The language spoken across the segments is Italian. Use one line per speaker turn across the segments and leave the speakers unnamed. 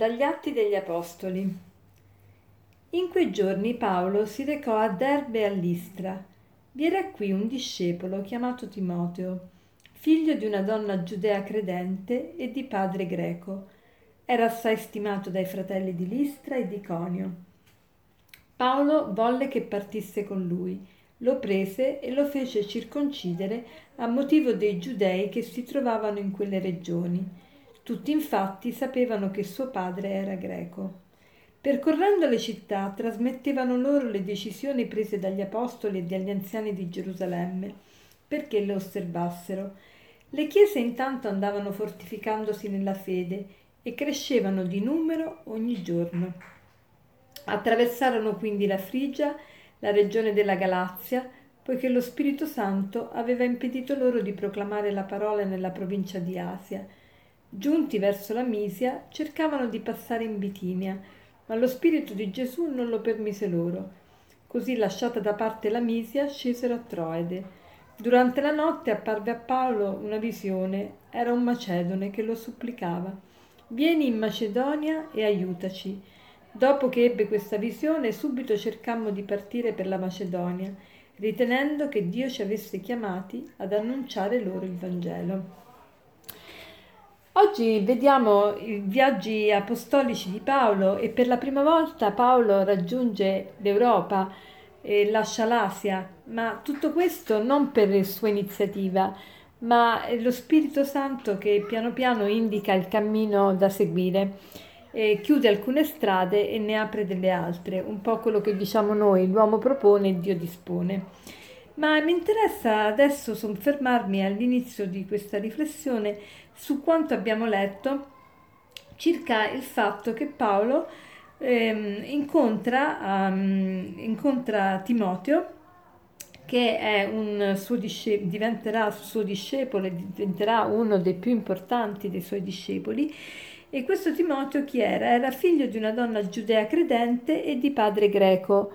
Dagli Atti degli Apostoli. In quei giorni Paolo si recò a Derbe e a Listra. Vi era qui un discepolo chiamato Timoteo, figlio di una donna giudea credente e di padre greco. Era assai stimato dai fratelli di Listra e di Conio. Paolo volle che partisse con lui, lo prese e lo fece circoncidere a motivo dei giudei che si trovavano in quelle regioni tutti infatti sapevano che suo padre era greco. Percorrendo le città trasmettevano loro le decisioni prese dagli apostoli e dagli anziani di Gerusalemme, perché le osservassero. Le chiese intanto andavano fortificandosi nella fede e crescevano di numero ogni giorno. Attraversarono quindi la Frigia, la regione della Galazia, poiché lo Spirito Santo aveva impedito loro di proclamare la parola nella provincia di Asia Giunti verso la Misia, cercavano di passare in Bitinia, ma lo Spirito di Gesù non lo permise loro. Così, lasciata da parte la Misia, scesero a Troede. Durante la notte apparve a Paolo una visione. Era un macedone che lo supplicava. Vieni in Macedonia e aiutaci. Dopo che ebbe questa visione, subito cercammo di partire per la Macedonia, ritenendo che Dio ci avesse chiamati ad annunciare loro il Vangelo. Oggi vediamo i viaggi apostolici di Paolo e per la prima volta Paolo raggiunge l'Europa e lascia l'Asia, ma tutto questo non per sua iniziativa, ma è lo Spirito Santo che piano piano indica il cammino da seguire, chiude alcune strade e ne apre delle altre, un po' quello che diciamo noi, l'uomo propone e Dio dispone. Ma mi interessa adesso soffermarmi all'inizio di questa riflessione su quanto abbiamo letto circa il fatto che Paolo ehm, incontra, um, incontra Timoteo che un suo discepolo, diventerà suo discepolo diventerà uno dei più importanti dei suoi discepoli. E questo Timoteo chi era? Era figlio di una donna giudea credente e di padre greco.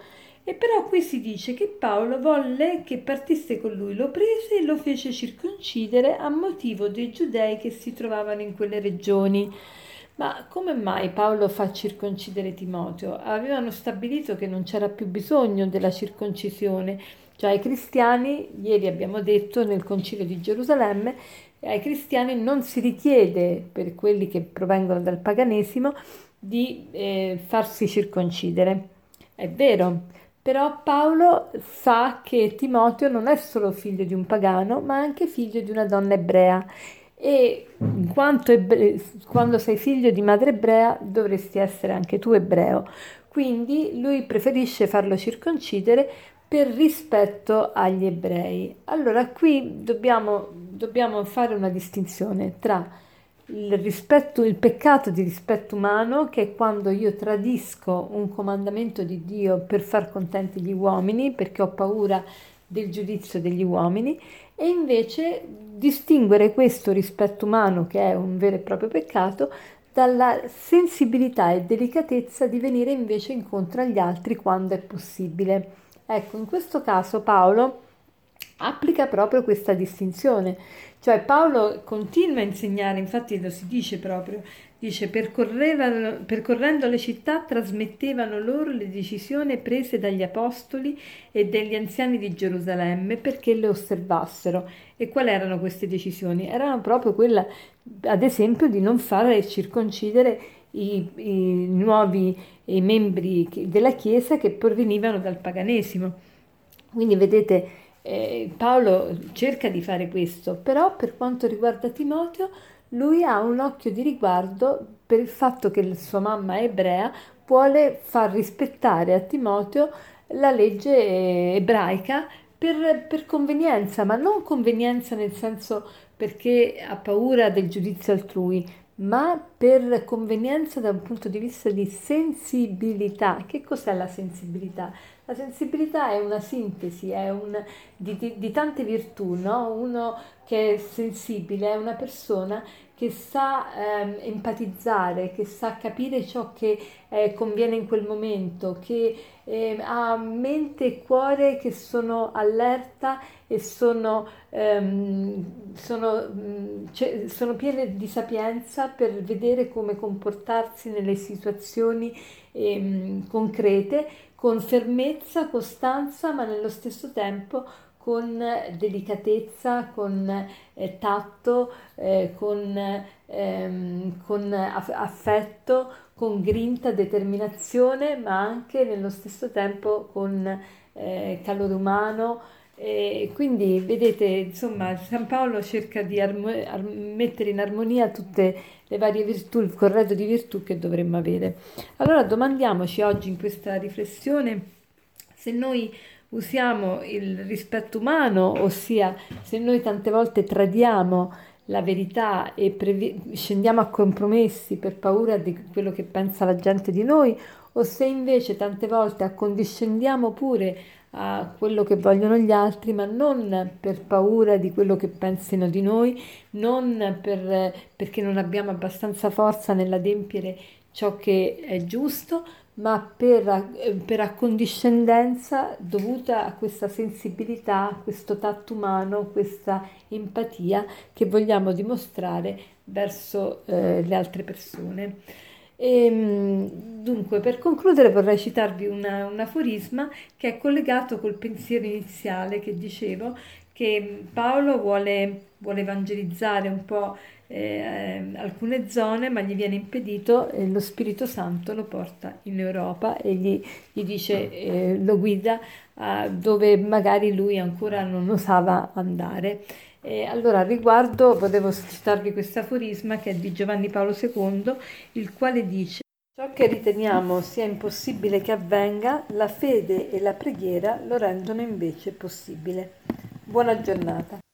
E però qui si dice che Paolo volle che partisse con lui, lo prese e lo fece circoncidere a motivo dei giudei che si trovavano in quelle regioni. Ma come mai Paolo fa circoncidere Timoteo? Avevano stabilito che non c'era più bisogno della circoncisione, cioè ai cristiani, ieri abbiamo detto nel concilio di Gerusalemme, ai cristiani non si richiede, per quelli che provengono dal paganesimo, di eh, farsi circoncidere. È vero, però Paolo sa che Timoteo non è solo figlio di un pagano, ma anche figlio di una donna ebrea. E ebre- quando sei figlio di madre ebrea, dovresti essere anche tu ebreo. Quindi lui preferisce farlo circoncidere per rispetto agli ebrei. Allora qui dobbiamo, dobbiamo fare una distinzione tra il, rispetto, il peccato di rispetto umano, che è quando io tradisco un comandamento di Dio per far contenti gli uomini, perché ho paura del giudizio degli uomini, e invece distinguere questo rispetto umano, che è un vero e proprio peccato, dalla sensibilità e delicatezza di venire invece incontro agli altri quando è possibile. Ecco, in questo caso Paolo applica proprio questa distinzione, cioè Paolo continua a insegnare, infatti lo si dice proprio, dice percorrendo le città trasmettevano loro le decisioni prese dagli apostoli e dagli anziani di Gerusalemme perché le osservassero. E quali erano queste decisioni? Erano proprio quella, ad esempio, di non fare circoncidere i, i nuovi i membri della Chiesa che provenivano dal paganesimo. Quindi vedete, eh, Paolo cerca di fare questo, però per quanto riguarda Timoteo, lui ha un occhio di riguardo per il fatto che sua mamma è ebrea, vuole far rispettare a Timoteo la legge ebraica per, per, convenienza, ma non convenienza nel senso perché ha paura del giudizio altrui, ma per convenienza da un punto di vista di sensibilità. Che cos'è la sensibilità? La sensibilità è una sintesi è un, di, di, di, tante virtù, no? uno che è sensibile è una persona che sa ehm, empatizzare, che sa capire ciò che eh, conviene in quel momento, che eh, ha mente e cuore che sono allerta e sono, ehm, sono, mh, cioè, sono piene di sapienza per vedere come comportarsi nelle situazioni ehm, concrete con fermezza, costanza, ma nello stesso tempo con delicatezza, con eh, tatto, eh, con, ehm, con affetto, con grinta, determinazione, ma anche nello stesso tempo con eh, calore umano. E quindi vedete, insomma, San Paolo cerca di armo- mettere in armonia tutte le varie virtù, il corredo di virtù che dovremmo avere. Allora domandiamoci oggi in questa riflessione se noi usiamo il rispetto umano, ossia se noi tante volte tradiamo la verità e previ- scendiamo a compromessi per paura di quello che pensa la gente di noi, o se invece tante volte accondiscendiamo pure a quello che vogliono gli altri, ma non per paura di quello che pensino di noi, non per, perché non abbiamo abbastanza forza nell'adempiere ciò che è giusto, ma per, per accondiscendenza dovuta a questa sensibilità, a questo tatto umano, questa empatia che vogliamo dimostrare verso eh, le altre persone. E, ehm, dunque, per concludere vorrei citarvi una, un aforisma che è collegato col pensiero iniziale che dicevo, che Paolo vuole, vuole evangelizzare un po' eh, alcune zone, ma gli viene impedito e lo Spirito Santo lo porta in Europa e gli, gli dice, eh, lo guida eh, dove magari lui ancora non osava andare. E allora, al riguardo, volevo citarvi questo aforisma che è di Giovanni Paolo II, il quale dice Ciò che riteniamo sia impossibile che avvenga, la fede e la preghiera lo rendono invece possibile. Buona giornata.